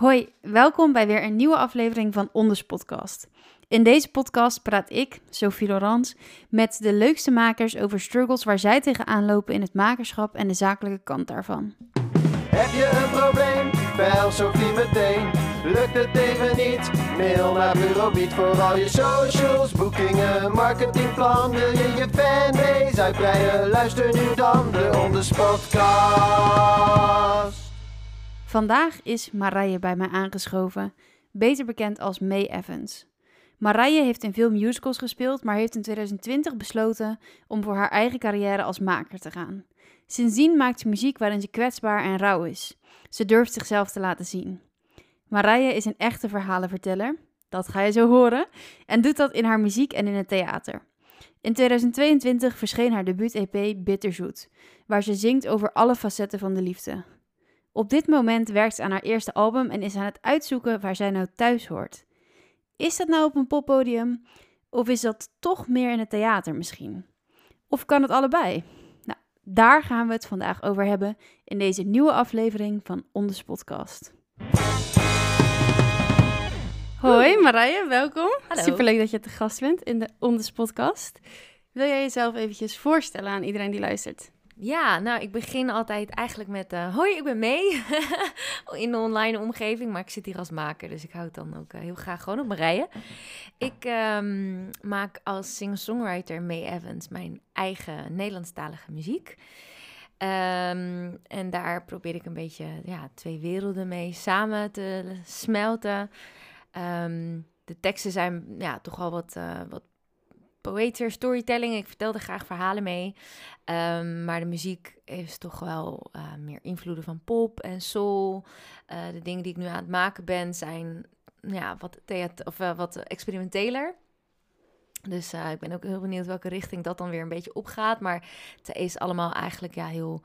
Hoi, welkom bij weer een nieuwe aflevering van Onders Podcast. In deze podcast praat ik, Sophie Laurens, met de leukste makers over struggles waar zij tegenaan lopen in het makerschap en de zakelijke kant daarvan. Heb je een probleem? Bel Sophie meteen. Lukt het even niet? Mail naar Bureau Beat voor al je socials, boekingen, marketingplan. Wil je je fanbase uitbreiden? Luister nu dan de Onders Podcast. Vandaag is Marije bij mij aangeschoven, beter bekend als May Evans. Marije heeft in veel musicals gespeeld, maar heeft in 2020 besloten om voor haar eigen carrière als maker te gaan. Sindsdien maakt ze muziek waarin ze kwetsbaar en rauw is. Ze durft zichzelf te laten zien. Marije is een echte verhalenverteller, dat ga je zo horen, en doet dat in haar muziek en in het theater. In 2022 verscheen haar debuut-EP Bitterzoet, waar ze zingt over alle facetten van de liefde. Op dit moment werkt ze aan haar eerste album en is aan het uitzoeken waar zij nou thuis hoort. Is dat nou op een poppodium? Of is dat toch meer in het theater misschien? Of kan het allebei? Nou, daar gaan we het vandaag over hebben in deze nieuwe aflevering van Onders Podcast. Hoi Marije, welkom. Hallo. Superleuk dat je te gast bent in de Onders Podcast. Wil jij jezelf eventjes voorstellen aan iedereen die luistert? Ja, nou, ik begin altijd eigenlijk met... eh, Hoi, ik ben mee in de online omgeving, maar ik zit hier als maker, dus ik hou het dan ook eh, heel graag gewoon op mijn rijen. Ik ehm, maak als singer-songwriter May Evans mijn eigen Nederlandstalige muziek. Ehm, en daar probeer ik een beetje ja, twee werelden mee samen te smelten. Ehm, de teksten zijn ja, toch wel wat, eh wat poëtischer, storytelling. Ik vertelde graag verhalen mee. Ehm, maar de muziek is toch wel eh, meer invloeden van pop en soul. Eh, de dingen die ik nu aan het maken ben zijn ja, wat, of, eh, wat experimenteler. Dus ik ben ook heel benieuwd welke richting dat dan weer een beetje opgaat. Maar het is allemaal eigenlijk ja, heel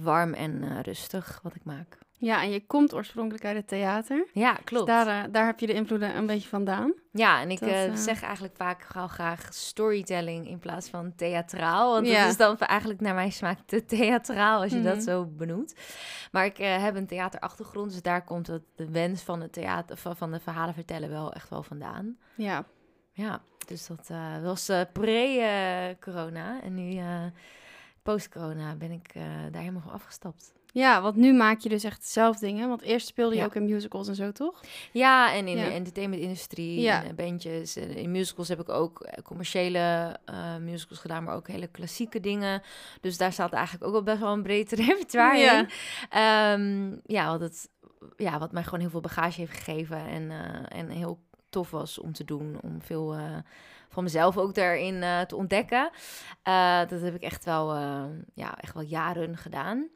warm en rustig wat ik maak. Ja, en je komt oorspronkelijk uit het theater. Ja, Dus klopt. daar, eh, daar heb je de invloeden een beetje vandaan. Ja, en ik Dat, eh, eh, zeg eigenlijk vaak gauw graag storytelling in plaats van theatraal. Want Ja. dat is dan eigenlijk naar mijn smaak te theatraal als je Mhm. dat zo benoemt. Maar ik heb een theaterachtergrond, dus daar komt het, de wens van het theater, van, van de verhalen vertellen wel echt wel vandaan. Ja, Ja, dus dat was pre-corona. en nu post-corona ben ik daar helemaal van afgestapt. Ja, want nu maak je dus echt zelf dingen. Want eerst speelde je Ja. ook in musicals en zo, toch? Ja, en in Ja. de entertainmentindustrie, Ja. en bandjes. En in musicals heb ik ook eh, commerciële eh, musicals gedaan, maar ook hele klassieke dingen. Dus daar staat eigenlijk ook wel best wel een breed repertoire Ja. in. Ehm, ja, wat, het, ja, wat mij gewoon heel veel bagage heeft gegeven en, eh, en heel tof was om te doen. Om veel van mezelf ook daarin te ontdekken. Dat heb ik echt wel, ja, echt wel jaren gedaan.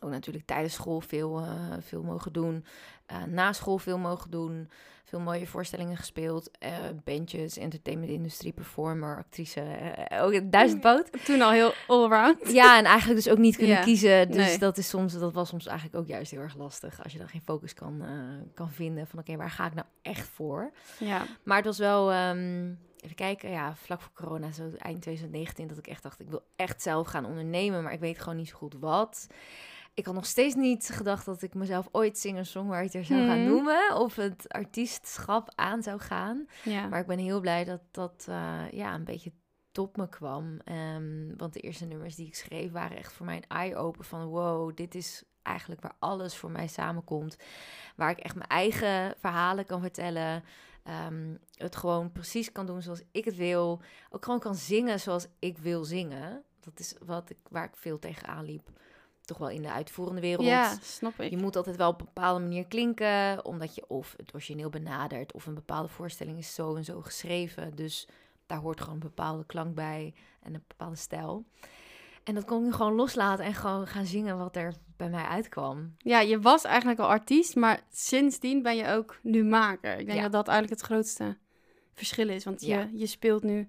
Ook natuurlijk tijdens school veel, eh, veel mogen doen. Eh, na school veel mogen doen. Veel mooie voorstellingen gespeeld. eh bandjes, entertainmentindustrie, performer, actrice. ook duizendpoot. Toen al heel allround. Ja, en eigenlijk dus ook niet kunnen Ja, kiezen. Dus nee. dat, is soms, dat was soms eigenlijk ook juist heel erg lastig. Als je dan geen focus kan, kan vinden van oké, waar ga ik nou echt voor? Ja, Maar het was wel, ehm, even kijken, ja, vlak voor corona, zo eind 2019, dat ik echt dacht, ik wil echt zelf gaan ondernemen, maar ik weet gewoon niet zo goed wat. Ik had nog steeds niet gedacht dat ik mezelf ooit singer-songwriter zou gaan Mhm. noemen of het artiestschap aan zou gaan. ja. Maar ik ben heel blij dat dat eh, ja, een beetje tot me kwam. Ehm, want de eerste nummers die ik schreef waren echt voor mij een eye-open van wow, dit is eigenlijk waar alles voor mij samenkomt. Waar ik echt mijn eigen verhalen kan vertellen. Ehm, het gewoon precies kan doen zoals ik het wil. Ook gewoon kan zingen zoals ik wil zingen. Dat is wat ik, waar ik veel tegenaan liep. Toch wel in de uitvoerende wereld. ja, snap ik. Je moet altijd wel op een bepaalde manier klinken, omdat je of het origineel benadert, of een bepaalde voorstelling is zo en zo geschreven. Dus daar hoort gewoon een bepaalde klank bij en een bepaalde stijl. En dat kon ik gewoon loslaten en gewoon gaan zingen wat er bij mij uitkwam. Ja, je was eigenlijk al artiest, maar sindsdien ben je ook nu maker. Ik denk Ja. dat dat eigenlijk het grootste verschil is. Want Ja. je, je speelt nu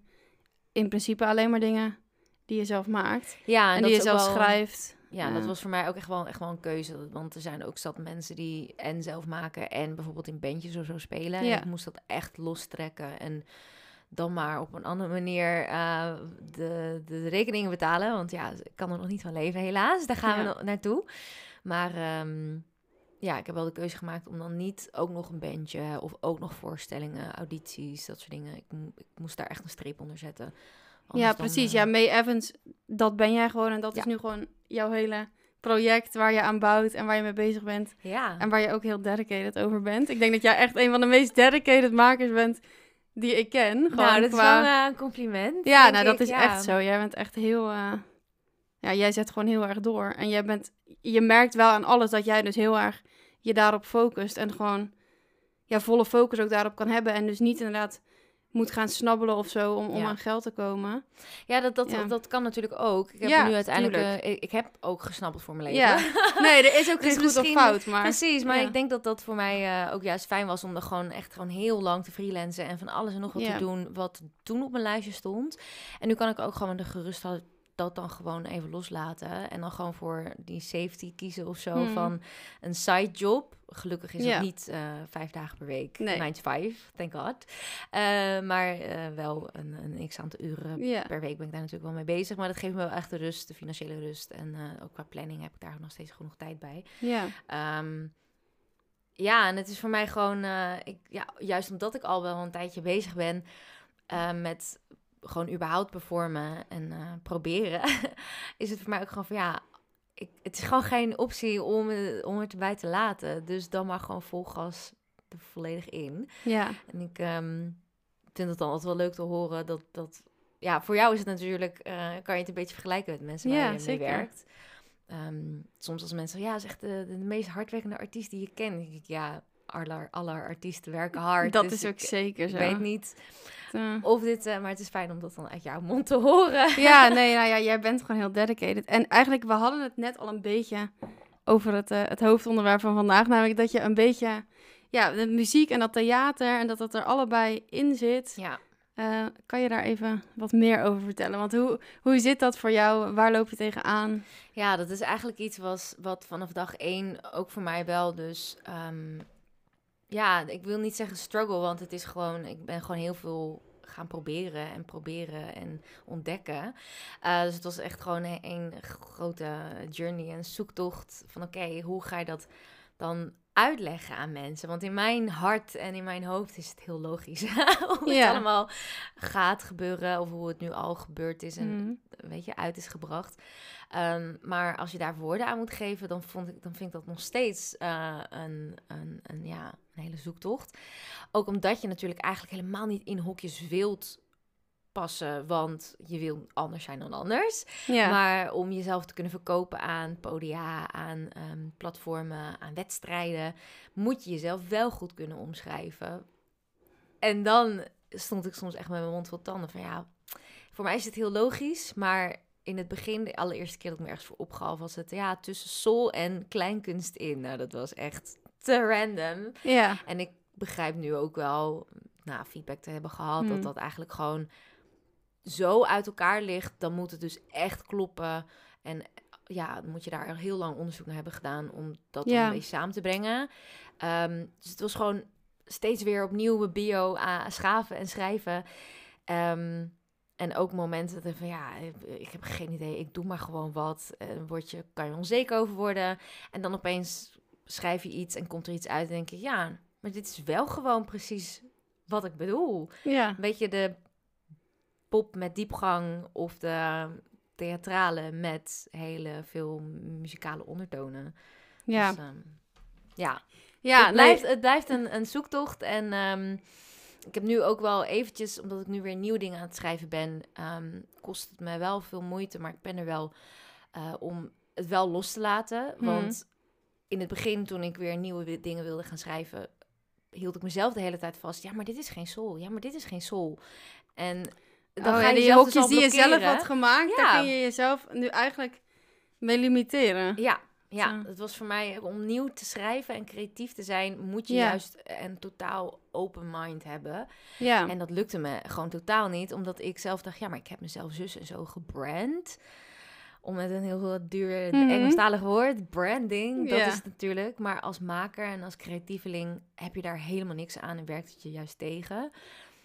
in principe alleen maar dingen die je zelf maakt. Ja, En, die je zelf wel- schrijft. Ja, dat was voor mij ook echt wel, echt wel een keuze. Want er zijn ook zat mensen die en zelf maken en bijvoorbeeld in bandjes of zo spelen. Ja. En ik moest dat echt lostrekken en dan maar op een andere manier eh, de, de rekeningen betalen. Want ja, ik kan er nog niet van leven helaas. Daar gaan Ja. we naartoe. Maar ehm, ja, ik heb wel de keuze gemaakt om dan niet ook nog een bandje of ook nog voorstellingen, audities, dat soort dingen. Ik, ik moest daar echt een streep onder zetten. Ja, Anders precies. eh, Ja, May Evans, dat ben jij gewoon. En dat Ja. is nu gewoon jouw hele project waar je aan bouwt en waar je mee bezig bent. ja. En waar je ook heel dedicated over bent. Ik denk dat jij echt een van de meest dedicated makers bent die ik ken. Gewoon nou, dat qua... is wel eh, een compliment. Ja, nou dat ik, is ja. echt zo. Jij bent echt heel... eh, Ja, jij zet gewoon heel erg door. En jij bent... Je merkt wel aan alles dat jij dus heel erg je daarop focust. En gewoon ja, volle focus ook daarop kan hebben. En dus niet inderdaad moet gaan snabbelen of zo om, om Ja. aan geld te komen. Ja, dat, dat, Ja. dat kan natuurlijk ook. Ik heb Ja, nu uiteindelijk... eh, ik, heb ook gesnabbeld voor mijn leven. Ja. Nee, er is ook Dus geen goed of fout. Maar Precies, maar ik denk dat dat voor mij eh, ook juist fijn was om er gewoon echt gewoon heel lang te freelancen en van alles en nog wat te doen wat toen op mijn lijstje stond. En nu kan ik ook gewoon de gerustheid dat dan gewoon even loslaten en dan gewoon voor die safety kiezen of zo Hmm. van een side job. Gelukkig is Ja. het niet eh, vijf dagen per week, Nee. 9 to 5, thank god. Eh, maar eh, wel een, een x aantal uren per week ben ik daar natuurlijk wel mee bezig. Maar dat geeft me wel echt de rust, de financiële rust. En ook qua planning heb ik daar nog steeds genoeg tijd bij. Ja. Ehm, ja, en het is voor mij gewoon, ik, ja, juist omdat ik al wel een tijdje bezig ben met gewoon überhaupt performen en eh, proberen, is het voor mij ook gewoon van ja, ik, het is gewoon geen optie om, eh, om het erbij te laten. Dus dan maar gewoon vol gas er volledig in. Ja. En ik ehm, vind het dan altijd wel leuk te horen dat, dat ja, voor jou is het natuurlijk, eh, kan je het een beetje vergelijken met mensen waar Ja, je mee zeker. werkt. Ehm, soms als mensen, ja, echt de, de, meest hardwerkende artiest die je kent. Ik, ja, aller, aller artiesten werken hard. Dat dus is ook ik, zeker ik zo. weet niet Eh, of dit, eh, maar het is fijn om dat dan uit jouw mond te horen. Ja, nee, nou ja, jij bent gewoon heel dedicated. En eigenlijk, we hadden het net al een beetje over het, eh, het hoofdonderwerp van vandaag. Namelijk dat je een beetje, ja, de muziek en dat theater en dat dat er allebei in zit. Ja, kan je daar even wat meer over vertellen? Want hoe, hoe zit dat voor jou? Waar loop je tegenaan? Ja, dat is eigenlijk iets was, wat vanaf dag één ook voor mij wel dus... ehm, ja, ik wil niet zeggen struggle, want het is gewoon... Ik ben gewoon heel veel gaan proberen en proberen en ontdekken. Eh, dus het was echt gewoon een, een grote journey en zoektocht van... Oké, hoe ga je dat dan uitleggen aan mensen? Want in mijn hart en in mijn hoofd is het heel logisch hoe Ja. het allemaal gaat gebeuren... of hoe het nu al gebeurd is en Mhm. weet je, uit is gebracht. Ehm, maar als je daar woorden aan moet geven, dan, vond ik, dan vind ik dat nog steeds eh, een, een, een, ja, een hele zoektocht. Ook omdat je natuurlijk eigenlijk helemaal niet in hokjes wilt passen, want je wil anders zijn dan anders. Ja, Maar om jezelf te kunnen verkopen aan podia, aan ehm, platformen, aan wedstrijden, moet je jezelf wel goed kunnen omschrijven. En dan stond ik soms echt met mijn mond vol tanden van ja, voor mij is het heel logisch, maar in het begin, de allereerste keer dat ik me ergens voor opgaf, was het ja, tussen soul en kleinkunst in. Nou, dat was echt te random. ja, En ik begrijp nu ook wel, na feedback te hebben gehad, dat dat eigenlijk gewoon zo uit elkaar ligt. Dan moet het dus echt kloppen. En ja, dan moet je daar heel lang onderzoek naar hebben gedaan om dat Ja. een beetje samen te brengen. Ehm, dus het was gewoon steeds weer opnieuw mijn bio aan schaven en schrijven. Ehm, en ook momenten dat van ja, ik heb geen idee, ik doe maar gewoon wat. En word je, kan je onzeker over worden. En dan opeens schrijf je iets en komt er iets uit en denk je, ja, maar dit is wel gewoon precies wat ik bedoel. ja. Een beetje de pop met diepgang of de theatrale met hele veel muzikale ondertonen. Ja, Dus, ehm, ja. ja het blijft, het blijft een, een zoektocht. En ehm, ik heb nu ook wel eventjes, omdat ik nu weer nieuwe dingen aan het schrijven ben, ehm, kost het me wel veel moeite, maar ik ben er wel eh, om het wel los te laten. Mhm. Want in het begin, toen ik weer nieuwe dingen wilde gaan schrijven, hield ik mezelf de hele tijd vast. Ja, maar dit is geen soul. Ja, maar dit is geen soul. En dan Dan ga ja, je die jezelf dus hokjes al die je zelf had gemaakt, Ja. daar kun je jezelf nu eigenlijk mee limiteren. Ja, ja, het was voor mij om nieuw te schrijven en creatief te zijn, moet je Ja. juist een totaal open mind hebben. Ja, En dat lukte me gewoon totaal niet, omdat ik zelf dacht, ja, maar ik heb mezelf zus en zo gebrand. Om met een heel duur Mhm. Engelstalig woord, branding, dat is het natuurlijk. Maar als maker en als creatieveling heb je daar helemaal niks aan en werkt het je juist tegen.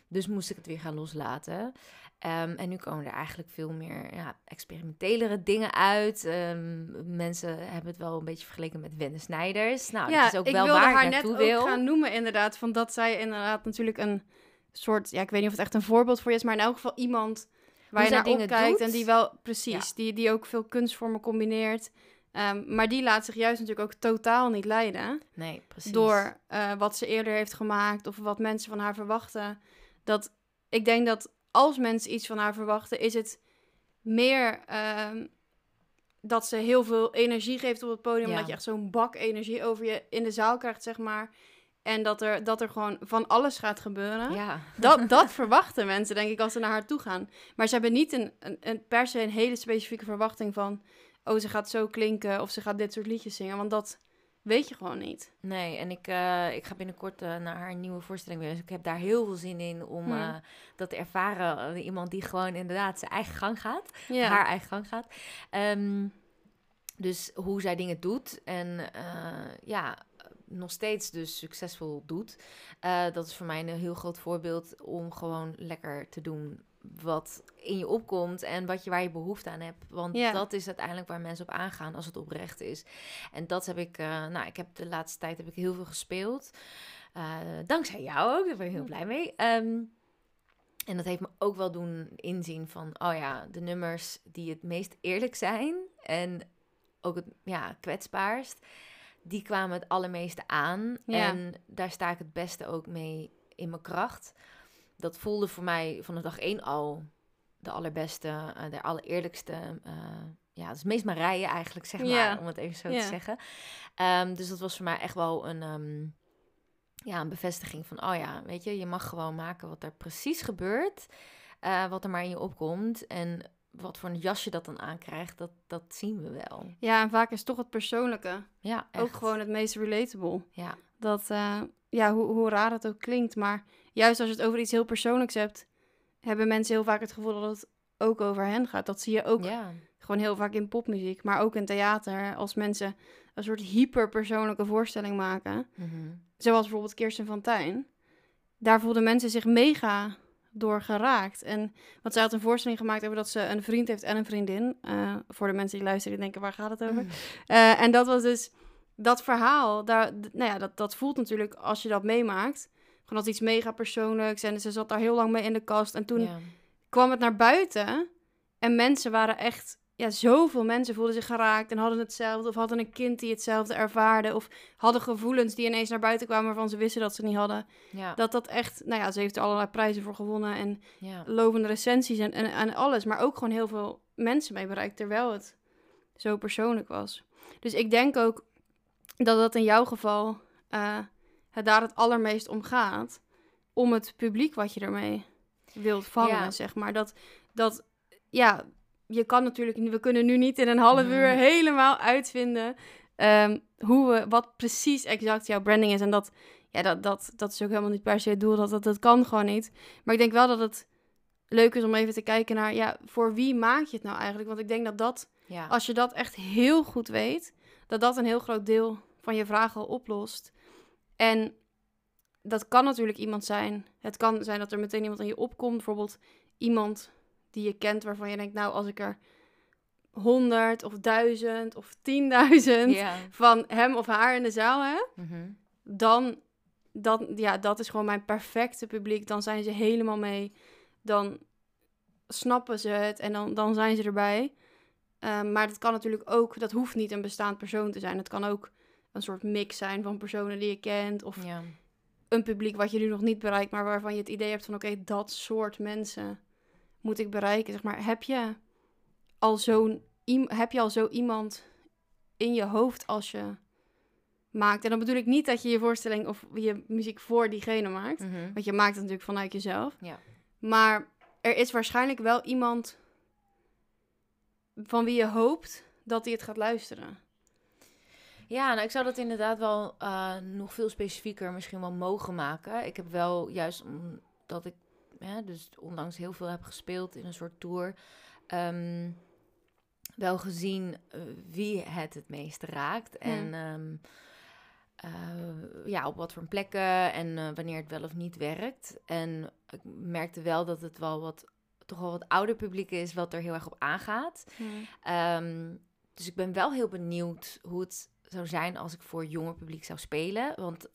Dus moest ik het weer gaan loslaten. Ehm, en nu komen er eigenlijk veel meer ja, experimentelere dingen uit. Ehm, mensen hebben het wel een beetje vergeleken met Wende Snijders. Nou, ja, dat is ook wel waar haar ik net naartoe wil. ook gaan noemen inderdaad. Van dat zij inderdaad natuurlijk een soort... Ja, ik weet niet of het echt een voorbeeld voor je is. Maar in elk geval iemand waar je naar dingen doet. En die wel, precies, die, die ook veel kunstvormen combineert. Ehm, maar die laat zich juist natuurlijk ook totaal niet leiden. Nee, precies. Door eh, wat ze eerder heeft gemaakt of wat mensen van haar verwachten. Dat ik denk dat als mensen iets van haar verwachten, is het meer ehm, dat ze heel veel energie geeft op het podium. Ja. Dat je echt zo'n bak energie over je in de zaal krijgt, zeg maar. En dat er, dat er gewoon van alles gaat gebeuren. Ja, Dat, dat verwachten mensen, denk ik, als ze naar haar toe gaan. Maar ze hebben niet een, een, een per se een hele specifieke verwachting van... oh, ze gaat zo klinken of ze gaat dit soort liedjes zingen. Want dat weet je gewoon niet. nee. En ik, eh, ik ga binnenkort eh, naar haar nieuwe voorstelling weer. Dus ik heb daar heel veel zin in om Hmm. eh, dat te ervaren. Iemand die gewoon inderdaad zijn eigen gang gaat. Ja. haar eigen gang gaat. Ehm, dus hoe zij dingen doet en ja, nog steeds dus succesvol doet. eh, dat is voor mij een heel groot voorbeeld om gewoon lekker te doen wat in je opkomt en wat je, waar je behoefte aan hebt. Want Ja. dat is uiteindelijk waar mensen op aangaan als het oprecht is. En dat heb ik, eh, nou, ik heb de laatste tijd heb ik heel veel gespeeld. Eh, dankzij jou ook, daar ben ik heel blij mee. Ehm, en dat heeft me ook wel doen inzien van, oh ja, de nummers die het meest eerlijk zijn en ook het ja, kwetsbaarst, die kwamen het allermeeste aan. Ja. En daar sta ik het beste ook mee in mijn kracht. Dat voelde voor mij van de dag één al de allerbeste, eh, de allereerlijkste. eh ja, het is meest Marije eigenlijk, zeg maar, Ja. om het even zo Ja. te zeggen. Ehm, dus dat was voor mij echt wel een, ehm, ja, een bevestiging van, oh ja, weet je, je mag gewoon maken wat er precies gebeurt, eh, wat er maar in je opkomt. En wat voor een jasje dat dan aankrijgt, dat, dat zien we wel. Ja, en vaak is toch het persoonlijke Ja, ook gewoon het meest relatable. Ja, Dat, eh, ja, hoe, hoe raar het ook klinkt, maar juist als je het over iets heel persoonlijks hebt, hebben mensen heel vaak het gevoel dat het ook over hen gaat. Dat zie je ook ja, gewoon heel vaak in popmuziek, maar ook in theater. Als mensen een soort hyperpersoonlijke voorstelling maken, mhm. zoals bijvoorbeeld Kirsten van Tijn, daar voelden mensen zich mega door geraakt. En want zij had een voorstelling gemaakt over dat ze een vriend heeft en een vriendin. Eh, voor de mensen die luisteren, die denken, waar gaat het over? Mhm. Eh, en dat was dus dat verhaal. Daar, nou ja, dat, dat voelt natuurlijk als je dat meemaakt. Gewoon als iets mega persoonlijks. En ze zat daar heel lang mee in de kast. En toen Ja. kwam het naar buiten. En mensen waren echt. Ja, zoveel mensen voelden zich geraakt en hadden hetzelfde. Of hadden een kind die hetzelfde ervaarde. Of hadden gevoelens die ineens naar buiten kwamen waarvan ze wisten dat ze niet hadden. Ja, Dat dat echt. Nou ja, ze heeft er allerlei prijzen voor gewonnen. En ja. lovende recensies en, en, en alles. Maar ook gewoon heel veel mensen mee bereikt terwijl het zo persoonlijk was. Dus ik denk ook dat dat in jouw geval eh, het daar het allermeest om gaat. Om het publiek wat je ermee wilt vangen, Ja. zeg maar. Dat, dat, ja, je kan natuurlijk, we kunnen nu niet in een half uur helemaal uitvinden ehm, hoe we, wat precies exact jouw branding is. En dat, ja, dat, dat, dat is ook helemaal niet per se het doel, dat, dat, dat kan gewoon niet. Maar ik denk wel dat het leuk is om even te kijken naar, ja, voor wie maak je het nou eigenlijk? Want ik denk dat dat, ja. als je dat echt heel goed weet, dat dat een heel groot deel van je vraag al oplost. En dat kan natuurlijk iemand zijn. Het kan zijn dat er meteen iemand aan je opkomt. Bijvoorbeeld iemand die je kent waarvan je denkt, nou, als ik er honderd of duizend of tienduizend ja. van hem of haar in de zaal heb, Mhm. dan, dan, ja, dat is gewoon mijn perfecte publiek. Dan zijn ze helemaal mee. Dan snappen ze het en dan, dan zijn ze erbij. Ehm, maar dat kan natuurlijk ook, dat hoeft niet een bestaand persoon te zijn. Het kan ook een soort mix zijn van personen die je kent. Of een publiek wat je nu nog niet bereikt, maar waarvan je het idee hebt van oké, dat soort mensen moet ik bereiken. Zeg maar, heb je al zo'n heb je al zo iemand in je hoofd als je maakt? En dan bedoel ik niet dat je je voorstelling of je muziek voor diegene maakt. Mhm. Want je maakt het natuurlijk vanuit jezelf. Ja. Maar er is waarschijnlijk wel iemand van wie je hoopt dat hij het gaat luisteren. Ja, nou, ik zou dat inderdaad wel eh, nog veel specifieker misschien wel mogen maken. Ik heb wel juist omdat ik hè, dus ondanks heel veel heb gespeeld in een soort tour, ehm, wel gezien eh, wie het het meest raakt. En ehm, eh, ja, op wat voor plekken en eh, wanneer het wel of niet werkt. En ik merkte wel dat het wel wat, toch wel wat ouder publiek is, wat er heel erg op aangaat. Ehm, dus ik ben wel heel benieuwd hoe het zou zijn als ik voor jonger publiek zou spelen. Want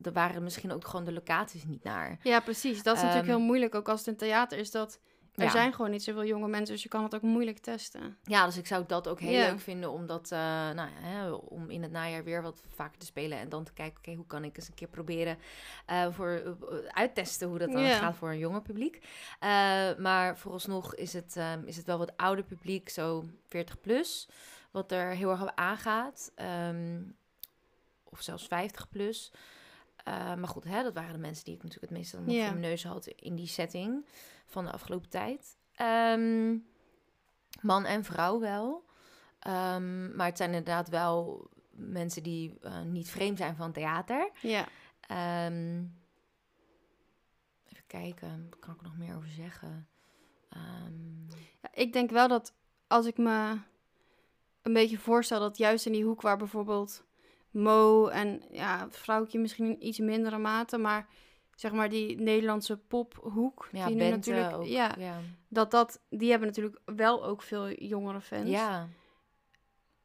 er waren misschien ook gewoon de locaties niet naar. Ja, precies. Dat is natuurlijk Ehm, heel moeilijk, ook als het een theater is. Dat er Ja. zijn gewoon niet zoveel jonge mensen, dus je kan het ook moeilijk testen. Ja, dus ik zou dat ook heel leuk vinden om dat, eh, nou, hè, om in het najaar weer wat vaker te spelen en dan te kijken, oké, hoe kan ik eens een keer proberen eh, voor eh, uittesten hoe dat dan gaat voor een jonger publiek. Maar vooralsnog is het, ehm, is het wel wat ouder publiek, zo 40 plus, wat er heel erg op aangaat, Ehm, of zelfs 50 plus. Eh, maar goed, hè, dat waren de mensen die ik natuurlijk het Ja. voor mijn neus had in die setting van de afgelopen tijd. Ehm, man en vrouw wel. Ehm, maar het zijn inderdaad wel mensen die eh, niet vreemd zijn van theater. Ja. Ehm, even kijken, wat kan ik er nog meer over zeggen? Ja, ik denk wel dat als ik me een beetje voorstel dat juist in die hoek waar bijvoorbeeld Mo en ja, vrouwtje misschien in iets mindere mate, maar zeg maar die Nederlandse pophoek, ja, die nu natuurlijk, ook. ja, ja. dat dat, die hebben natuurlijk wel ook veel jongere fans. Ja,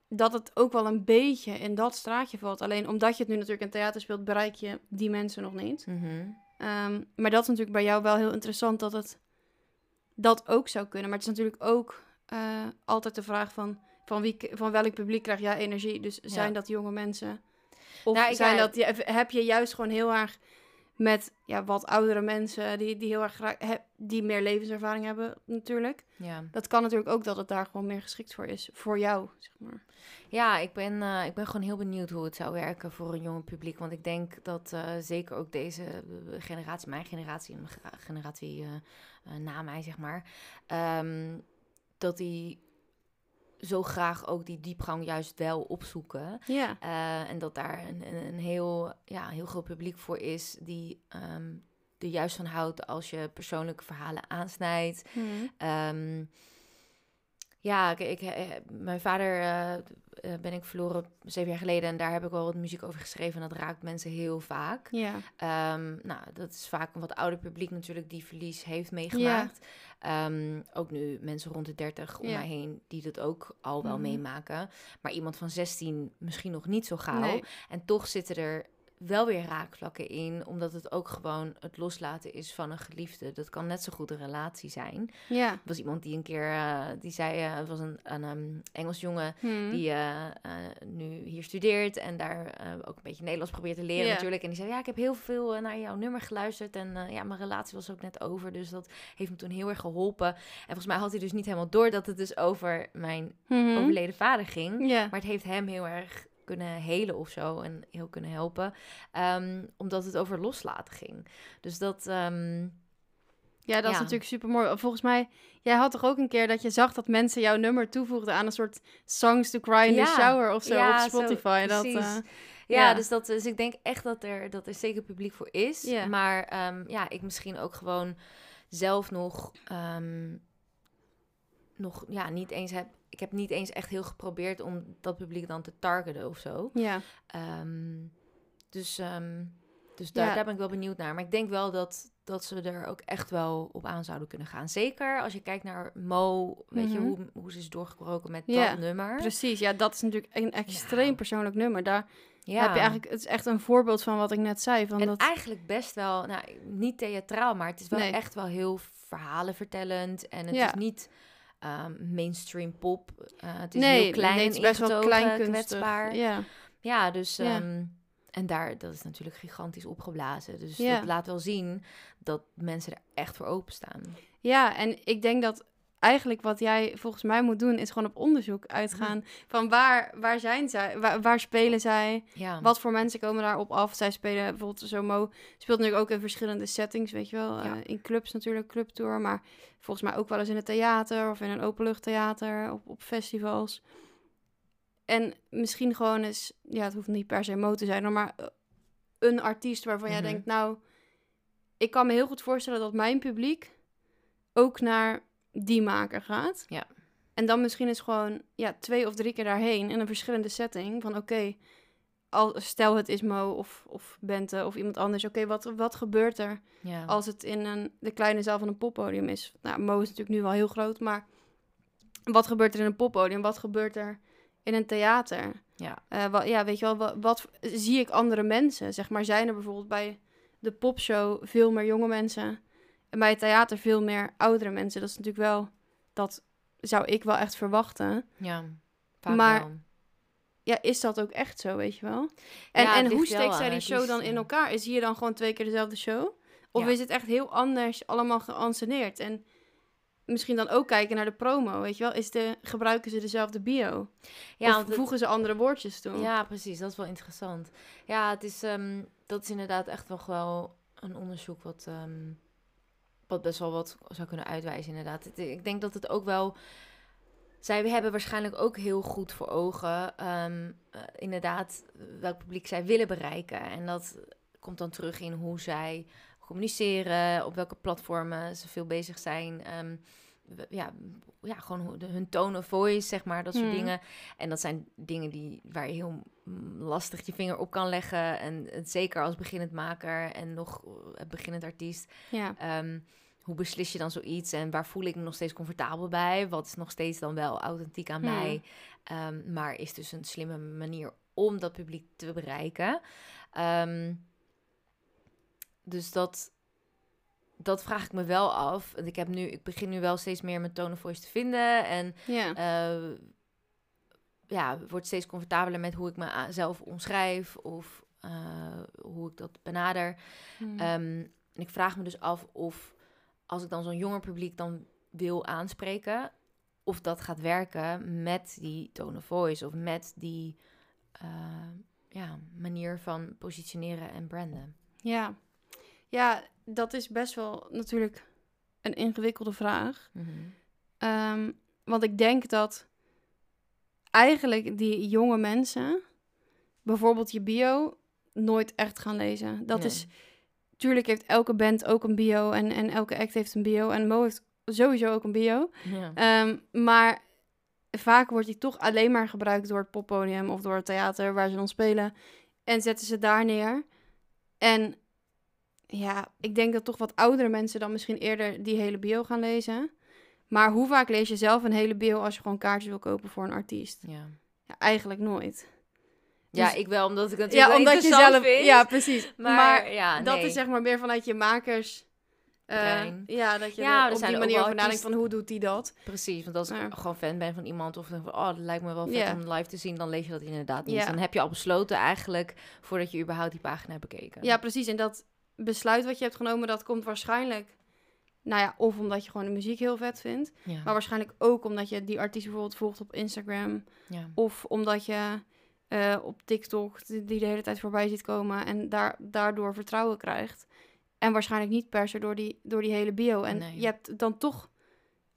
Dat het ook wel een beetje in dat straatje valt. Alleen omdat je het nu natuurlijk in theater speelt, bereik je die mensen nog niet. mhm. Ehm, maar dat is natuurlijk bij jou wel heel interessant dat het dat ook zou kunnen. Maar het is natuurlijk ook eh, altijd de vraag van, van, wie, van welk publiek krijg jij energie? Dus zijn Ja. dat jonge mensen? Of Nou, zijn ja, dat, heb je juist gewoon heel erg met ja, wat oudere mensen die, die heel erg graag, die meer levenservaring hebben natuurlijk. ja. Dat kan natuurlijk ook dat het daar gewoon meer geschikt voor is. Voor jou, zeg maar. Ja, ik ben, eh, ik ben gewoon heel benieuwd hoe het zou werken voor een jonge publiek. Want ik denk dat eh, zeker ook deze generatie, mijn generatie en ge- generatie eh, na mij, zeg maar, ehm, dat die zo graag ook die diepgang juist wel opzoeken. Ja. Eh, en dat daar een, een, heel, ja, heel groot publiek voor is die ehm, er juist van houdt als je persoonlijke verhalen aansnijdt. Ehm, ja, ik, ik, eh, mijn vader eh, eh, ben ik verloren zeven jaar geleden en daar heb ik wel wat muziek over geschreven. En dat raakt mensen heel vaak. Ja. Ehm, nou, dat is vaak een wat ouder publiek natuurlijk die verlies heeft meegemaakt. Ehm, ook nu mensen rond de 30 om Ja. mij heen die dat ook al wel Mhm. meemaken. Maar iemand van 16 misschien nog niet zo gauw. Nee. En toch zitten er wel weer raakvlakken in, omdat het ook gewoon het loslaten is van een geliefde. Dat kan net zo goed een relatie zijn. Ja. Er was iemand die een keer, eh, die zei, eh, het was een, een ehm, Engels jongen Hm. die eh, nu hier studeert en daar ook een beetje Nederlands probeert te leren Ja. natuurlijk. En die zei, ja, ik heb heel veel naar jouw nummer geluisterd en ja, mijn relatie was ook net over, dus dat heeft me toen heel erg geholpen. En volgens mij had hij dus niet helemaal door dat het dus over mijn Mhm. overleden vader ging. Ja. Maar het heeft hem heel erg kunnen helen of zo en heel kunnen helpen, Ehm, omdat het over loslaten ging. Dus dat, ehm, Ja, dat is natuurlijk super mooi. Volgens mij, jij had toch ook een keer dat je zag dat mensen jouw nummer toevoegden aan een soort songs to cry in Ja. the shower of zo Ja, op zo, Spotify. dat, eh, Ja. Dus, dat, dus ik denk echt dat er, dat er zeker publiek voor is. Maar ehm, ja, ik misschien ook gewoon zelf nog, nog ja, niet eens heb. Ik heb niet eens echt heel geprobeerd om dat publiek dan te targeten of zo. ja. Ehm, dus ehm, dus daar, Ja. daar ben ik wel benieuwd naar. Maar ik denk wel dat, dat ze er ook echt wel op aan zouden kunnen gaan. Zeker als je kijkt naar Mo, weet je Mhm. hoe, hoe ze is doorgebroken met Ja, dat nummer. precies. Ja, dat is natuurlijk een extreem persoonlijk nummer. Daar Ja. heb je eigenlijk, het is echt een voorbeeld van wat ik net zei. Van En dat, eigenlijk best wel, nou, niet theatraal, maar het is wel Nee. echt wel heel verhalenvertellend. En het is niet ehm, mainstream pop. Eh, het is nee, heel klein nee, het is best wel klein kwetsbaar. Ja, Ja. dus... Ja. ehm, en daar, dat is natuurlijk gigantisch opgeblazen. Dus Ja. dat laat wel zien dat mensen er echt voor openstaan. ja, en ik denk dat eigenlijk wat jij volgens mij moet doen... is gewoon op onderzoek uitgaan. Van waar, waar zijn zij? Waar, waar spelen zij? Ja, Wat voor mensen komen daarop af? Zij spelen bijvoorbeeld zo Mo speelt natuurlijk ook in verschillende settings, weet je wel. Ja. Eh, in clubs natuurlijk, clubtour, maar volgens mij ook wel eens in het theater of in een openluchttheater, op, op festivals. En misschien gewoon eens, ja, het hoeft niet per se Mo te zijn, maar eh, een artiest waarvan jij Mhm. denkt, nou, ik kan me heel goed voorstellen dat mijn publiek ook naar die maker gaat. Ja. En dan misschien eens gewoon ja, twee of drie keer daarheen in een verschillende setting. Van oké, al, stel het is Mo of, of Bente of iemand anders. Oké, wat, wat gebeurt er Ja. als het in een, de kleine zaal van een poppodium is? Nou, Mo is natuurlijk nu wel heel groot, maar wat gebeurt er in een poppodium? Wat gebeurt er in een theater? Ja. Eh, wa- ja, weet je wel, wat, wat zie ik andere mensen? Zeg maar, zijn er bijvoorbeeld bij de popshow veel meer jonge mensen en bij het theater veel meer oudere mensen? Dat is natuurlijk wel, dat zou ik wel echt verwachten. ja. Vaak Maar- wel. Ja, is dat ook echt zo, weet je wel? En, Ja, en hoe steekt zij die show dan in elkaar? Is hier dan gewoon twee keer dezelfde show? Of Ja. is het echt heel anders allemaal geanceneerd? En misschien dan ook kijken naar de promo, weet je wel? Is de, gebruiken ze dezelfde bio? Ja, of het- voegen ze andere woordjes toe? Ja, precies. Dat is wel interessant. Ja, het is, ehm, dat is inderdaad echt nog wel een onderzoek wat, ehm, wat best wel wat zou kunnen uitwijzen, inderdaad. Ik denk dat het ook wel... Zij hebben waarschijnlijk ook heel goed voor ogen, ehm, eh, inderdaad, welk publiek zij willen bereiken. En dat komt dan terug in hoe zij communiceren, op welke platformen ze veel bezig zijn. ehm, ja, ja, gewoon hun tone of voice, zeg maar, dat soort Hmm. dingen. En dat zijn dingen die, waar je heel mm, lastig je vinger op kan leggen. En zeker als beginnend maker en nog eh, beginnend artiest. Ja. Ehm, hoe beslis je dan zoiets en waar voel ik me nog steeds comfortabel bij? Wat is nog steeds dan wel authentiek aan Hmm. mij? Ehm, maar is dus een slimme manier om dat publiek te bereiken. Ehm, dus dat, dat vraag ik me wel af. Want ik, heb nu, ik begin nu wel steeds meer mijn tone of voice te vinden. En Ja. eh ja, word steeds comfortabeler met hoe ik mezelf omschrijf of eh, hoe ik dat benader. Hmm. Ehm, en ik vraag me dus af of als ik dan zo'n jonger publiek dan wil aanspreken, of dat gaat werken met die tone of voice of met die eh, ja, manier van positioneren en branden. Ja. Ja, dat is best wel natuurlijk een ingewikkelde vraag. Mhm. Ehm, want ik denk dat eigenlijk die jonge mensen bijvoorbeeld je bio nooit echt gaan lezen. Dat Nee. is, tuurlijk heeft elke band ook een bio en, en elke act heeft een bio en Mo heeft sowieso ook een bio. Ja. Ehm, maar vaak wordt die toch alleen maar gebruikt door het poppodium of door het theater waar ze dan spelen. En zetten ze daar neer. En ja, ik denk dat toch wat oudere mensen dan misschien eerder die hele bio gaan lezen. Maar hoe vaak lees je zelf een hele bio als je gewoon kaartjes wil kopen voor een artiest? ja. Ja, eigenlijk nooit. ja, Dus- ik wel, omdat ik het natuurlijk Ja, omdat je zelf... vind. Ja, precies. maar, Maar, ja, dat nee. is zeg maar meer vanuit je makers... eh, ja, dat je Ja, er op zijn die manier over nadenkt van hoe doet hij dat? Precies, want als ik gewoon fan ben van iemand of denk van, oh, dat lijkt me wel vet om live te zien, dan lees je dat inderdaad niet. Dan heb je al besloten eigenlijk, voordat je überhaupt die pagina hebt bekeken. Ja, precies. En dat besluit wat je hebt genomen, dat komt waarschijnlijk... Nou ja, of omdat je gewoon de muziek heel vet vindt. ja. Maar waarschijnlijk ook omdat je die artiest bijvoorbeeld volgt op Instagram. ja. Of omdat je eh, op TikTok die de hele tijd voorbij ziet komen. En daar, daardoor vertrouwen krijgt. En waarschijnlijk niet per se door die, door die hele bio. En Nee. je hebt dan toch,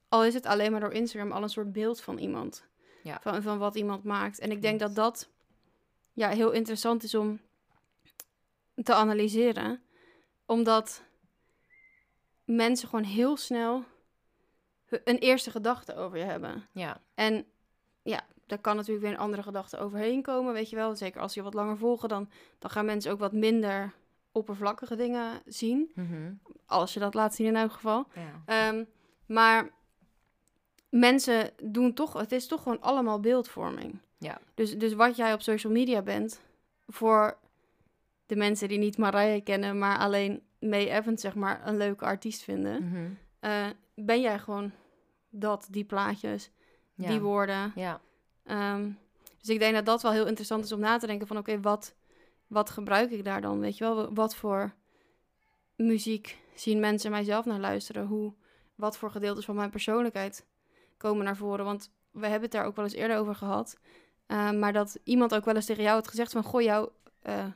al is het alleen maar door Instagram, al een soort beeld van iemand. Ja. Van, van wat iemand maakt. En ik denk dat dat ja, heel interessant is om te analyseren. Omdat mensen gewoon heel snel een eerste gedachte over je hebben. ja. En ja, daar kan natuurlijk weer een andere gedachte overheen komen, weet je wel. Zeker als je wat langer volgen, dan, dan gaan mensen ook wat minder oppervlakkige dingen zien. Mhm. Als je dat laat zien in elk geval. ja. Ehm, maar mensen doen toch, het is toch gewoon allemaal beeldvorming. Ja. Dus, dus wat jij op social media bent, voor de mensen die niet Mariah kennen, maar alleen May Evans, zeg maar, een leuke artiest vinden, Mhm. eh, ben jij gewoon dat, die plaatjes, ja. die woorden. Ja. Ehm, dus ik denk dat dat wel heel interessant is om na te denken van oké, wat, wat gebruik ik daar dan? Weet je wel, wat voor muziek zien mensen mijzelf naar luisteren? Hoe, wat voor gedeeltes van mijn persoonlijkheid komen naar voren? Want we hebben het daar ook wel eens eerder over gehad. Ehm, maar dat iemand ook wel eens tegen jou had gezegd van goh, jou, eh,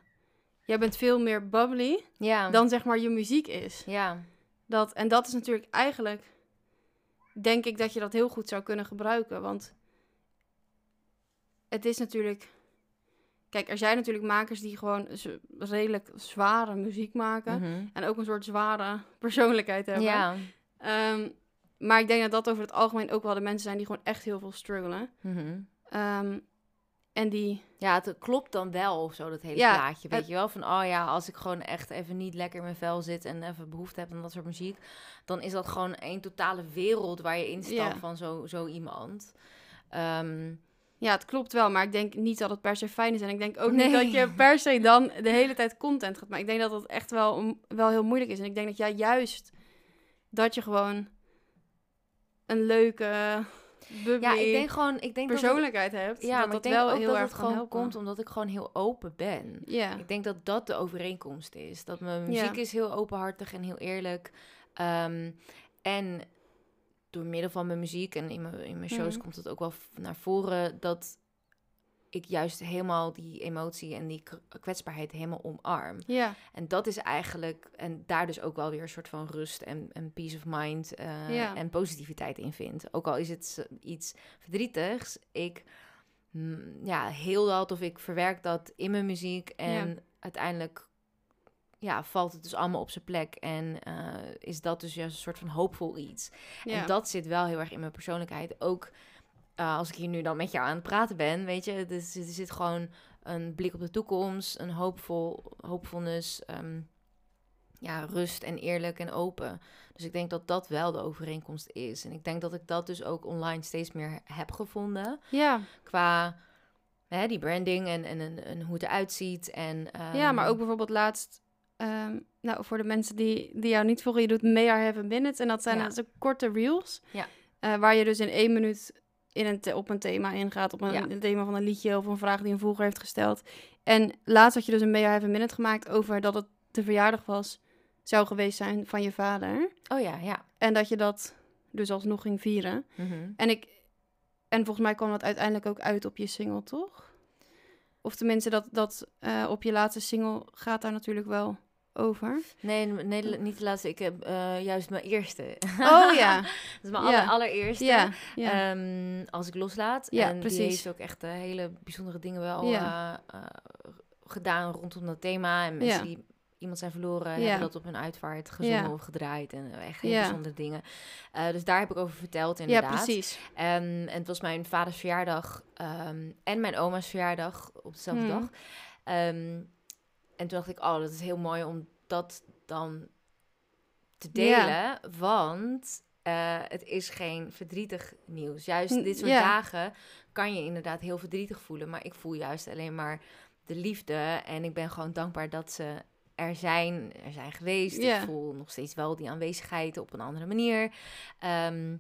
jij bent veel meer bubbly Ja. dan zeg maar je muziek is. Ja. Dat, en dat is natuurlijk eigenlijk, denk ik dat je dat heel goed zou kunnen gebruiken. Want het is natuurlijk, kijk, er zijn natuurlijk makers die gewoon redelijk zware muziek maken. Mhm. En ook een soort zware persoonlijkheid hebben. Ja. Ehm, maar ik denk dat dat over het algemeen ook wel de mensen zijn die gewoon echt heel veel struggelen. Mhm. Ehm, En die, Ja, het klopt dan wel of zo, dat hele Ja, plaatje. Weet het- je wel? Van, oh ja, als ik gewoon echt even niet lekker in mijn vel zit en even behoefte heb aan dat soort muziek, dan is dat gewoon een totale wereld waar je instapt Ja. van zo, zo iemand. Ehm, ja, het klopt wel, maar ik denk niet dat het per se fijn is. En ik denk ook Nee. niet dat je per se dan de hele tijd content gaat maken. Ik denk dat dat echt wel, wel heel moeilijk is. En ik denk dat jij juist dat je gewoon een leuke, bubbly ja, ik denk gewoon, ik denk dat het- persoonlijkheid hebt. ja, dat maar ik dat denk wel ook heel dat erg het gewoon helpen. komt omdat ik gewoon heel open ben. Ja, Ik denk dat dat de overeenkomst is. Dat mijn Ja. muziek is heel openhartig en heel eerlijk. Ehm, en door middel van mijn muziek en in mijn, in mijn shows Mhm. komt het ook wel naar voren dat ik juist helemaal die emotie en die kwetsbaarheid helemaal omarm. ja, En dat is eigenlijk, en daar dus ook wel weer een soort van rust en, en peace of mind eh, Ja. en positiviteit in vind. Ook al is het iets verdrietigs, ik mm, ja, heel dat of ik verwerk dat in mijn muziek en uiteindelijk ja, valt het dus allemaal op zijn plek en eh, is dat dus juist een soort van hoopvol iets. ja. En dat zit wel heel erg in mijn persoonlijkheid. Ook eh, als ik hier nu dan met jou aan het praten ben, weet je, er zit, er zit gewoon een blik op de toekomst, een hoopvol, hoopvolness, ehm, ja, rust en eerlijk en open. Dus ik denk dat dat wel de overeenkomst is. En ik denk dat ik dat dus ook online steeds meer heb gevonden. ja. Qua hè, die branding en, en, en, en hoe het eruit ziet. En, Ja, maar ehm, ook bijvoorbeeld laatst, ehm, nou voor de mensen die, die jou niet volgen, je doet May I Have a Minute. En dat zijn Ja. dus ook korte reels. Ja. eh, waar je dus in één minuut in een op een thema ingaat, op een, Ja. een thema van een liedje of een vraag die een volger heeft gesteld. En laatst had je dus een May I Have a Minute gemaakt over dat het de verjaardag was, zou geweest zijn van je vader. Oh ja, ja. En dat je dat dus alsnog ging vieren. Mhm. En ik, en volgens mij kwam dat uiteindelijk ook uit op je single, toch? Of tenminste, dat, dat eh, op je laatste single gaat daar natuurlijk wel over. Nee, nee, niet de laatste. Ik heb eh, juist mijn eerste. Oh ja, Dat is mijn Ja. aller, allereerste. ja, ja. Ehm, als ik loslaat. Ja, en precies. die heeft ook echt eh, hele bijzondere dingen wel Ja. eh, gedaan rondom dat thema. En mensen Ja. die iemand zijn verloren, Ja. hebben dat op hun uitvaart gezongen Ja. of gedraaid. En echt hele Ja. bijzondere dingen. Dus daar heb ik over verteld ja, inderdaad. precies. En, en het was mijn vaders verjaardag ehm, en mijn oma's verjaardag op dezelfde Hmm. dag. Ehm, en toen dacht ik, oh, dat is heel mooi om dat dan te delen. Ja. Want eh, het is geen verdrietig nieuws. Juist dit soort ja. dagen kan je inderdaad heel verdrietig voelen. Maar ik voel juist alleen maar de liefde. En ik ben gewoon dankbaar dat ze er zijn, er zijn geweest. Ja. Ik voel nog steeds wel die aanwezigheid op een andere manier. Ehm,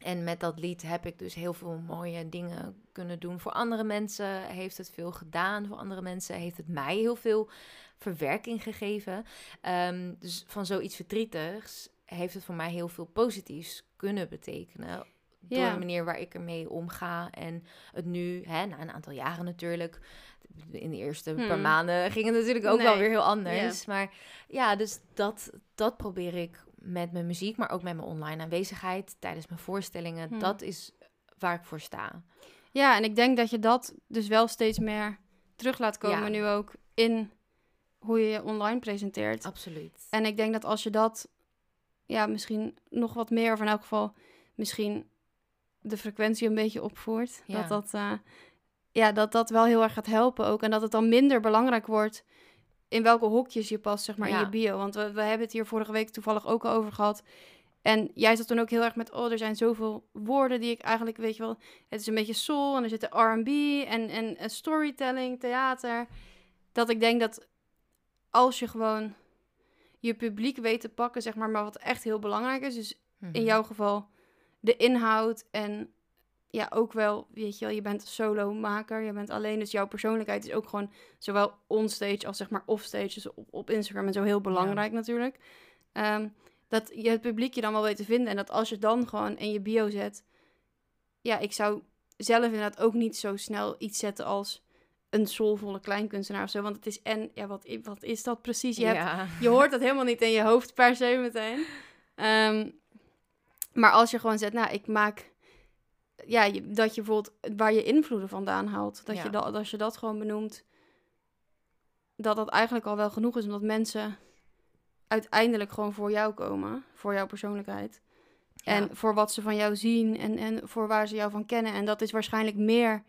en met dat lied heb ik dus heel veel mooie dingen kunnen doen. Voor andere mensen heeft het veel gedaan. Voor andere mensen heeft het mij heel veel verwerking gegeven. Ehm, dus van zoiets verdrietigs heeft het voor mij heel veel positiefs kunnen betekenen. Door Ja. de manier waar ik ermee omga. En het nu, hè, na een aantal jaren natuurlijk. In de eerste paar Hmm. maanden ging het natuurlijk ook wel weer heel anders. Maar ja, dus dat, dat probeer ik met mijn muziek, maar ook met mijn online aanwezigheid tijdens mijn voorstellingen. Hmm. Dat is waar ik voor sta. Ja, en ik denk dat je dat dus wel steeds meer terug laat komen Ja. nu ook in hoe je je online presenteert. Absoluut. En ik denk dat als je dat, ja, misschien nog wat meer, of in elk geval misschien de frequentie een beetje opvoert, Ja. dat dat, eh, ja, dat dat wel heel erg gaat helpen ook. En dat het dan minder belangrijk wordt in welke hokjes je past, zeg maar, in je bio. Want we, we hebben het hier vorige week toevallig ook al over gehad. En jij zat toen ook heel erg met, oh, er zijn zoveel woorden die ik eigenlijk, weet je wel, het is een beetje soul en er zitten R&B en, en, en storytelling, theater. Dat ik denk dat als je gewoon je publiek weet te pakken, zeg maar, maar wat echt heel belangrijk is, dus in Mhm. jouw geval de inhoud en ja, ook wel, weet je wel, je bent solo-maker, je bent alleen, dus jouw persoonlijkheid is ook gewoon zowel onstage als zeg maar offstage, dus op, op Instagram en zo heel belangrijk natuurlijk. Ehm, dat je het publiek je dan wel weet te vinden en dat als je dan gewoon in je bio zet, ja, ik zou zelf inderdaad ook niet zo snel iets zetten als een soulvolle kleinkunstenaar of zo, want het is en, ja, wat, wat is dat precies? Je hebt ja. je hoort dat helemaal niet in je hoofd per se meteen. Ehm, maar als je gewoon zegt, nou, ik maak... Ja, je, dat je bijvoorbeeld waar je invloeden vandaan haalt. Dat Ja. je dat, als je dat gewoon benoemt, dat dat eigenlijk al wel genoeg is. Omdat mensen uiteindelijk gewoon voor jou komen. Voor jouw persoonlijkheid. En voor wat ze van jou zien en, en voor waar ze jou van kennen. En dat is waarschijnlijk meer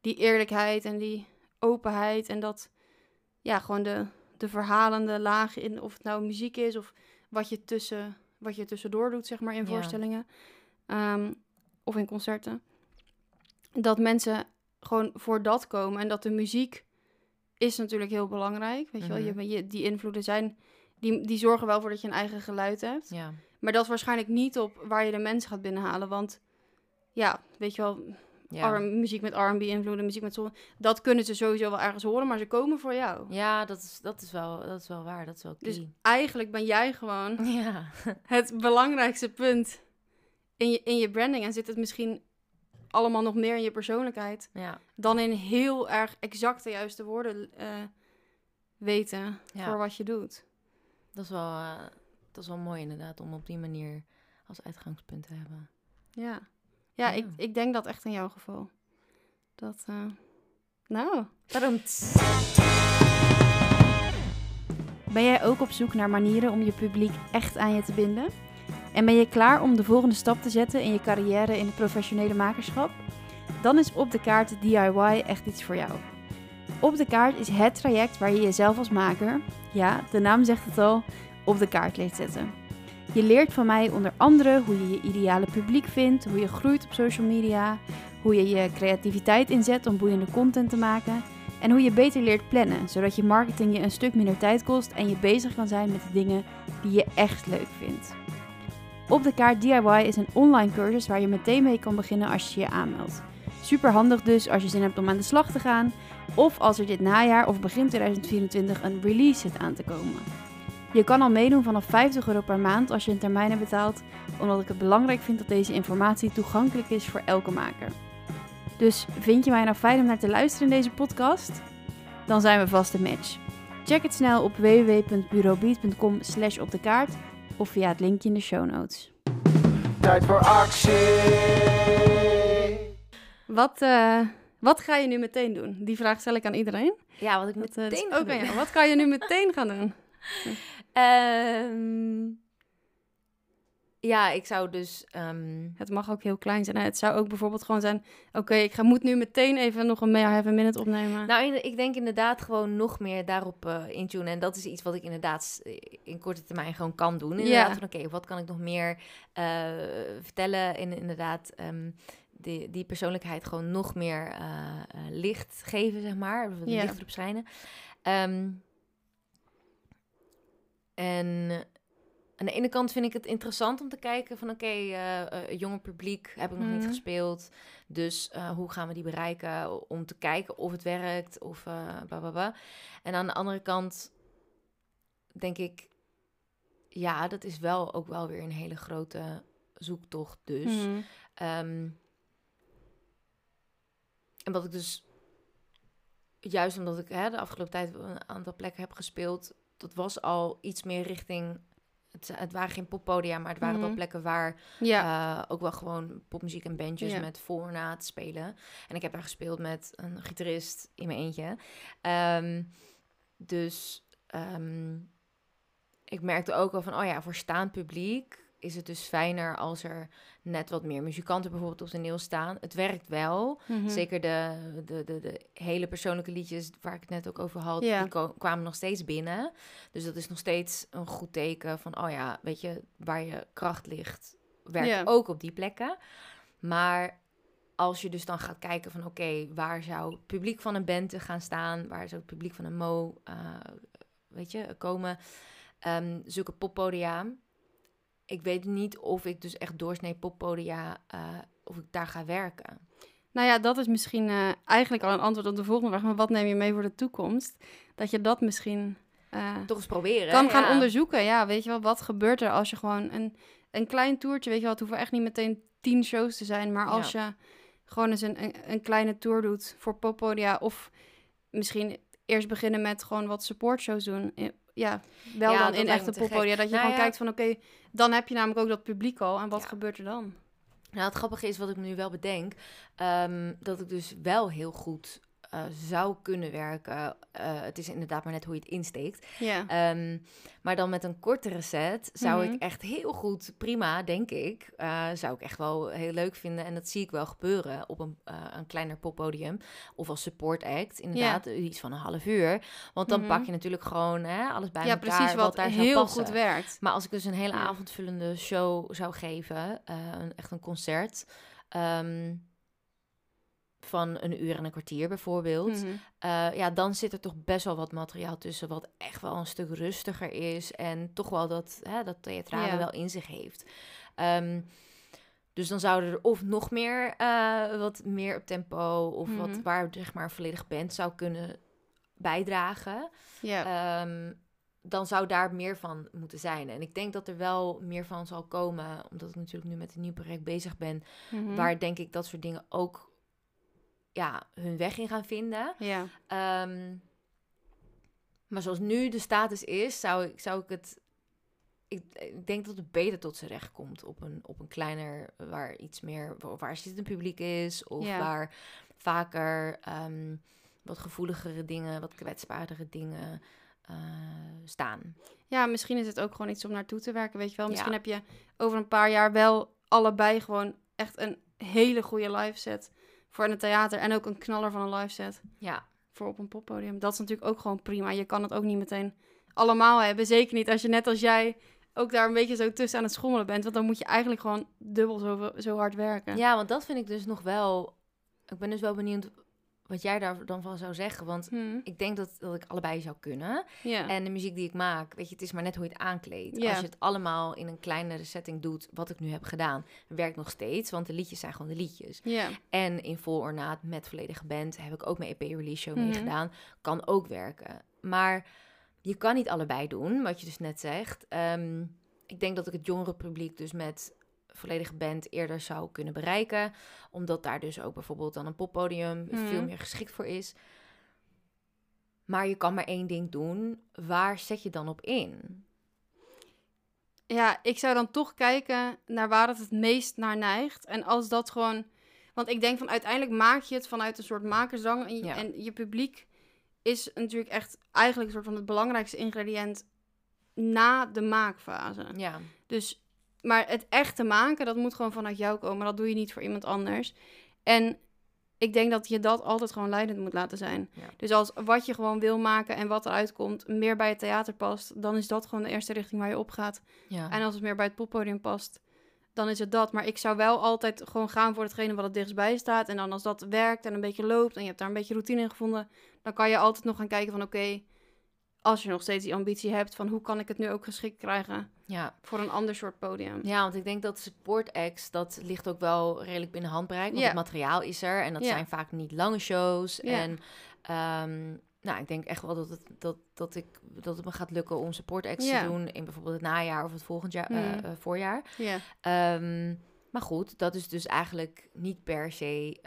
die eerlijkheid en die openheid en dat, ja, gewoon de, de verhalende laag in, of het nou muziek is of wat je, tussen, wat je tussendoor doet, zeg maar, in Ja. voorstellingen ehm, of in concerten. Dat mensen gewoon voor dat komen en dat de muziek is natuurlijk heel belangrijk. Weet je wel, Mhm. je, die invloeden zijn, die, die zorgen wel voor dat je een eigen geluid hebt. Ja. Maar dat is waarschijnlijk niet op waar je de mensen gaat binnenhalen. Want ja, weet je wel, Ja. Muziek met R&B invloeden, muziek met soul, dat kunnen ze sowieso wel ergens horen, maar ze komen voor jou. ja, dat is, dat, is wel, dat is wel waar. Dat is wel key. Dus eigenlijk ben jij gewoon ja. het belangrijkste punt in je, in je branding. En zit het misschien allemaal nog meer in je persoonlijkheid ja. dan in heel erg exact de juiste woorden eh, weten Ja. voor wat je doet. Dat is, wel, eh, dat is wel mooi inderdaad, om op die manier als uitgangspunt te hebben. Ja, ja, Ja. Ik, ik denk dat echt in jouw geval. Dat, eh, nou, Daarom. Ben jij ook op zoek naar manieren om je publiek echt aan je te binden? En ben je klaar om de volgende stap te zetten in je carrière in het professionele makerschap? Dan is Op de Kaart DIY echt iets voor jou. Op de Kaart is het traject waar je jezelf als maker, ja, de naam zegt het al, op de kaart leert zetten. Je leert van mij onder andere hoe je je ideale publiek vindt, hoe je groeit op social media, hoe je je creativiteit inzet om boeiende content te maken en hoe je beter leert plannen, zodat je marketing je een stuk minder tijd kost en je bezig kan zijn met de dingen die je echt leuk vindt. Op de kaart DIY is een online cursus waar je meteen mee kan beginnen als je je aanmeldt. Super handig dus als je zin hebt om aan de slag te gaan of als er dit najaar of begin 2024 een release zit aan te komen. Je kan al meedoen vanaf 50 euro per maand als je in termijnen betaalt, omdat ik het belangrijk vind dat deze informatie toegankelijk is voor elke maker. Dus vind je mij nou fijn om naar te luisteren in deze podcast? Dan zijn we vast een match. Check het snel op www.bureaubeat.com slash op de kaart of via het linkje in de show notes. Tijd voor actie. Wat, eh, wat ga je nu meteen doen? Die vraag stel ik aan iedereen. Ja, wat ik Dat, eh, dat meteen ook aan doen. jou. Wat kan je nu meteen gaan doen? Ehm, ja, ik zou dus... ehm, Het mag ook heel klein zijn. hè. Het zou ook bijvoorbeeld gewoon zijn... Oké, ik ga, moet nu meteen even nog een May I Have a Minute opnemen. Nou, in- ik denk inderdaad gewoon nog meer daarop eh intunen. En dat is iets wat ik inderdaad eh, in korte termijn gewoon kan doen. Inderdaad, Ja. van oké, wat kan ik nog meer eh, vertellen? En inderdaad, ehm, die, die persoonlijkheid gewoon nog meer licht geven, zeg maar. Ja. Licht erop schijnen. Ehm, en aan de ene kant vind ik het interessant om te kijken van... oké, eh, eh, jonge publiek heb ik nog niet Mhm. gespeeld. Dus eh, hoe gaan we die bereiken? Om te kijken of het werkt of bla. En aan de andere kant denk ik... ja, dat is wel ook wel weer een hele grote zoektocht dus. Hmm. Ehm, en wat ik dus, juist omdat ik hè, de afgelopen tijd een aantal plekken heb gespeeld, dat was al iets meer richting. Het, het waren geen poppodia, maar het waren wel Mhm. plekken waar Ja, eh, ook wel gewoon popmuziek en bandjes Ja. met voor en na te spelen. En ik heb daar gespeeld met een gitarist in mijn eentje. Ehm, dus ehm, ik merkte ook al van, oh ja, voor staand publiek is het dus fijner als er net wat meer muzikanten bijvoorbeeld op toneel staan. Het werkt wel. Mhm. Zeker de, de, de, de hele persoonlijke liedjes waar ik het net ook over had, die kwamen nog steeds binnen. Dus dat is nog steeds een goed teken van, oh ja, weet je, waar je kracht ligt, werkt ook op die plekken. Maar als je dus dan gaat kijken van, oké, waar zou het publiek van een band te gaan staan? Waar zou het publiek van een mo, eh, weet je, komen? Ehm, zulke poppodia. Ik weet niet of ik dus echt doorsnee poppodia, eh, of ik daar ga werken. Nou ja, dat is misschien eh, eigenlijk al een antwoord op de volgende vraag. Maar wat neem je mee voor de toekomst? Dat je dat misschien eh, Toch eens proberen. kan gaan ja. onderzoeken. Ja, weet je wel, wat gebeurt er als je gewoon een, een klein toertje, weet je wel, het hoeven echt niet meteen tien shows te zijn. Maar als je gewoon eens een, een, een kleine tour doet voor poppodia of misschien eerst beginnen met gewoon wat supportshows doen. Ja, wel Ja, dan in echte poppodia. Dat je Nou gewoon kijkt van oké, dan heb je namelijk ook dat publiek al. En wat gebeurt er dan? Nou, het grappige is wat ik me nu wel bedenk, ehm, dat ik dus wel heel goed eh, zou kunnen werken. Eh, het is inderdaad maar net hoe je het insteekt. Ja. Ehm, maar dan met een kortere set zou Mhm. ik echt heel goed, prima, denk ik. eh, zou ik echt wel heel leuk vinden. En dat zie ik wel gebeuren op een, een kleiner poppodium. Of als support act, inderdaad. Iets van een half uur. Want dan Mhm. pak je natuurlijk gewoon hè, alles bij ja, elkaar. precies, wat, daar heel goed werkt. Maar als ik dus een hele Ja. avondvullende show zou geven, een, echt een concert, ehm, van een uur en een kwartier bijvoorbeeld, Mhm. eh, ja, dan zit er toch best wel wat materiaal tussen wat echt wel een stuk rustiger is en toch wel dat, hè, dat theatrale Ja. wel in zich heeft. Ehm, dus dan zouden er of nog meer, eh, wat meer op tempo of wat Mhm. waar zeg maar een volledig band zou kunnen bijdragen. Ja. Ehm, dan zou daar meer van moeten zijn. En ik denk dat er wel meer van zal komen, omdat ik natuurlijk nu met een nieuw project bezig ben, Mhm. waar denk ik dat soort dingen ook ja, hun weg in gaan vinden. Ja. Ehm, maar zoals nu de status is, zou ik, zou ik het. Ik, ik denk dat het beter tot zijn recht komt op een, op een kleiner, waar iets meer, waar- waar zit een publiek is, of Ja. waar vaker ehm, wat gevoeligere dingen, wat kwetsbaardere dingen eh, staan. ja, misschien is het ook gewoon iets om naartoe te werken, weet je wel. Misschien Ja. heb je over een paar jaar wel allebei gewoon echt een hele goede live set voor in het theater. En ook een knaller van een live set Ja, voor op een poppodium. Dat is natuurlijk ook gewoon prima. Je kan het ook niet meteen allemaal hebben. Zeker niet als je net als jij ook daar een beetje zo tussen aan het schommelen bent. Want dan moet je eigenlijk gewoon dubbel zo, zo hard werken. ja, want dat vind ik dus nog wel. Ik ben dus wel benieuwd wat jij daar dan van zou zeggen. Want Hm, ik denk dat, dat ik allebei zou kunnen. ja. En de muziek die ik maak, weet je, het is maar net hoe je het aankleedt. Als je het allemaal in een kleinere setting doet, wat ik nu heb gedaan, werkt nog steeds, want de liedjes zijn gewoon de liedjes. ja. En in vol ornaat met volledige band heb ik ook mijn EP-release show mee gedaan. Kan ook werken. Maar je kan niet allebei doen, wat je dus net zegt. Ehm, ik denk dat ik het jongere publiek dus met volledige band eerder zou kunnen bereiken. Omdat daar dus ook bijvoorbeeld dan een poppodium Mhm. veel meer geschikt voor is. Maar je kan maar één ding doen. Waar zet je dan op in? Ja, ik zou dan toch kijken naar waar het het meest naar neigt. En als dat gewoon... Want ik denk van uiteindelijk maak je het vanuit een soort makersdrang. En je, Ja. en je publiek is natuurlijk echt eigenlijk een soort van het belangrijkste ingrediënt na de maakfase. Ja, Dus, maar het echte maken, dat moet gewoon vanuit jou komen. Dat doe je niet voor iemand anders. En ik denk dat je dat altijd gewoon leidend moet laten zijn. Ja. Dus als wat je gewoon wil maken en wat eruit komt meer bij het theater past, dan is dat gewoon de eerste richting waar je op gaat. ja. En als het meer bij het poppodium past, dan is het dat. Maar ik zou wel altijd gewoon gaan voor hetgene wat het dichtstbij staat. En dan als dat werkt en een beetje loopt en je hebt daar een beetje routine in gevonden, dan kan je altijd nog gaan kijken van oké, als je nog steeds die ambitie hebt van hoe kan ik het nu ook geschikt krijgen ja. voor een ander soort podium. Ja, want ik denk dat support acts, dat ligt ook wel redelijk binnen handbereik. Want Ja. het materiaal is er en dat Ja. zijn vaak niet lange shows. Ja. En ehm, nou, ik denk echt wel dat het, dat, dat, ik, dat het me gaat lukken om support acts te doen in bijvoorbeeld het najaar of het volgend jaar, eh, Mhm. eh, voorjaar. Ja, Ehm, maar goed, dat is dus eigenlijk niet per se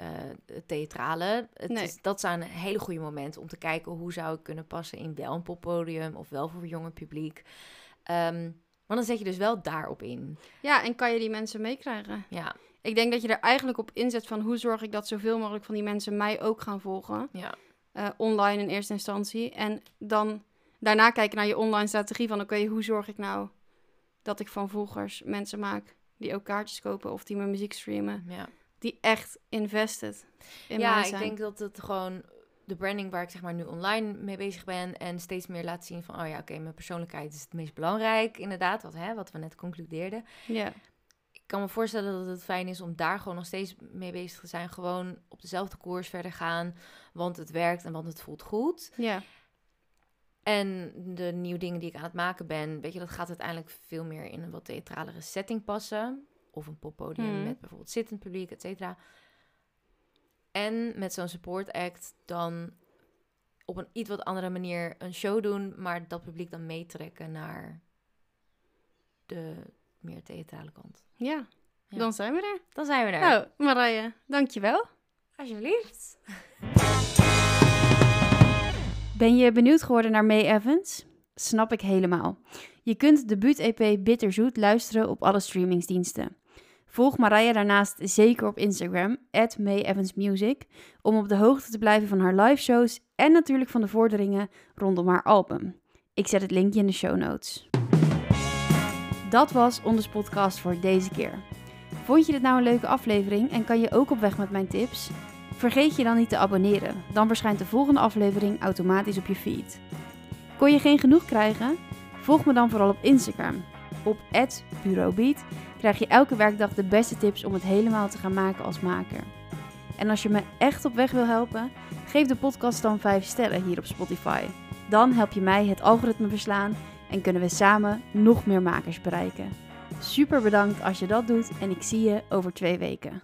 het theatrale. Het Nee. is, dat zijn hele goede momenten om te kijken hoe zou ik kunnen passen in wel een poppodium of wel voor jonger publiek. Ehm, maar dan zet je dus wel daarop in. ja, en kan je die mensen meekrijgen? Ja, Ik denk dat je er eigenlijk op inzet van hoe zorg ik dat zoveel mogelijk van die mensen mij ook gaan volgen. ja. eh, online in eerste instantie. En dan daarna kijken naar je online strategie van oké, hoe zorg ik nou dat ik van volgers mensen maak die ook kaartjes kopen of die mijn muziek streamen, ja. die echt invested in ja, mij ik zijn. denk dat het gewoon de branding waar ik zeg maar nu online mee bezig ben en steeds meer laat zien van oh ja, oké, mijn persoonlijkheid is het meest belangrijk, inderdaad, wat, hè, wat we net concludeerden. Ja, Ik kan me voorstellen dat het fijn is om daar gewoon nog steeds mee bezig te zijn, gewoon op dezelfde koers verder gaan, want het werkt en want het voelt goed. ja, En de nieuwe dingen die ik aan het maken ben, weet je, dat gaat uiteindelijk veel meer in een wat theatralere setting passen. Of een poppodium Mhm. met bijvoorbeeld zittend publiek, et cetera. En met zo'n support act dan op een iets wat andere manier een show doen, maar dat publiek dan meetrekken naar de meer theatrale kant. ja. Ja. Dan zijn we er. Dan zijn we er. Nou, Marije, dankjewel. Alsjeblieft. Ben je benieuwd geworden naar May Evans? Snap ik helemaal. Je kunt de debuut-EP Bitterzoet luisteren op alle streamingsdiensten. Volg Marije daarnaast zeker op Instagram, @mayevansmusic, om op de hoogte te blijven van haar live shows en natuurlijk van de vorderingen rondom haar album. Ik zet het linkje in de show notes. Dat was onze podcast voor deze keer. Vond je dit nou een leuke aflevering en kan je ook op weg met mijn tips? Vergeet je dan niet te abonneren, dan verschijnt de volgende aflevering automatisch op je feed. Kon je geen genoeg krijgen? Volg me dan vooral op Instagram. Op @bureaubeat krijg je elke werkdag de beste tips om het helemaal te gaan maken als maker. En als je me echt op weg wil helpen, geef de podcast dan 5 sterren hier op Spotify. Dan help je mij het algoritme verslaan en kunnen we samen nog meer makers bereiken. Super bedankt als je dat doet en ik zie je over twee weken.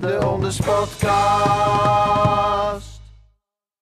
De Onderspotcast.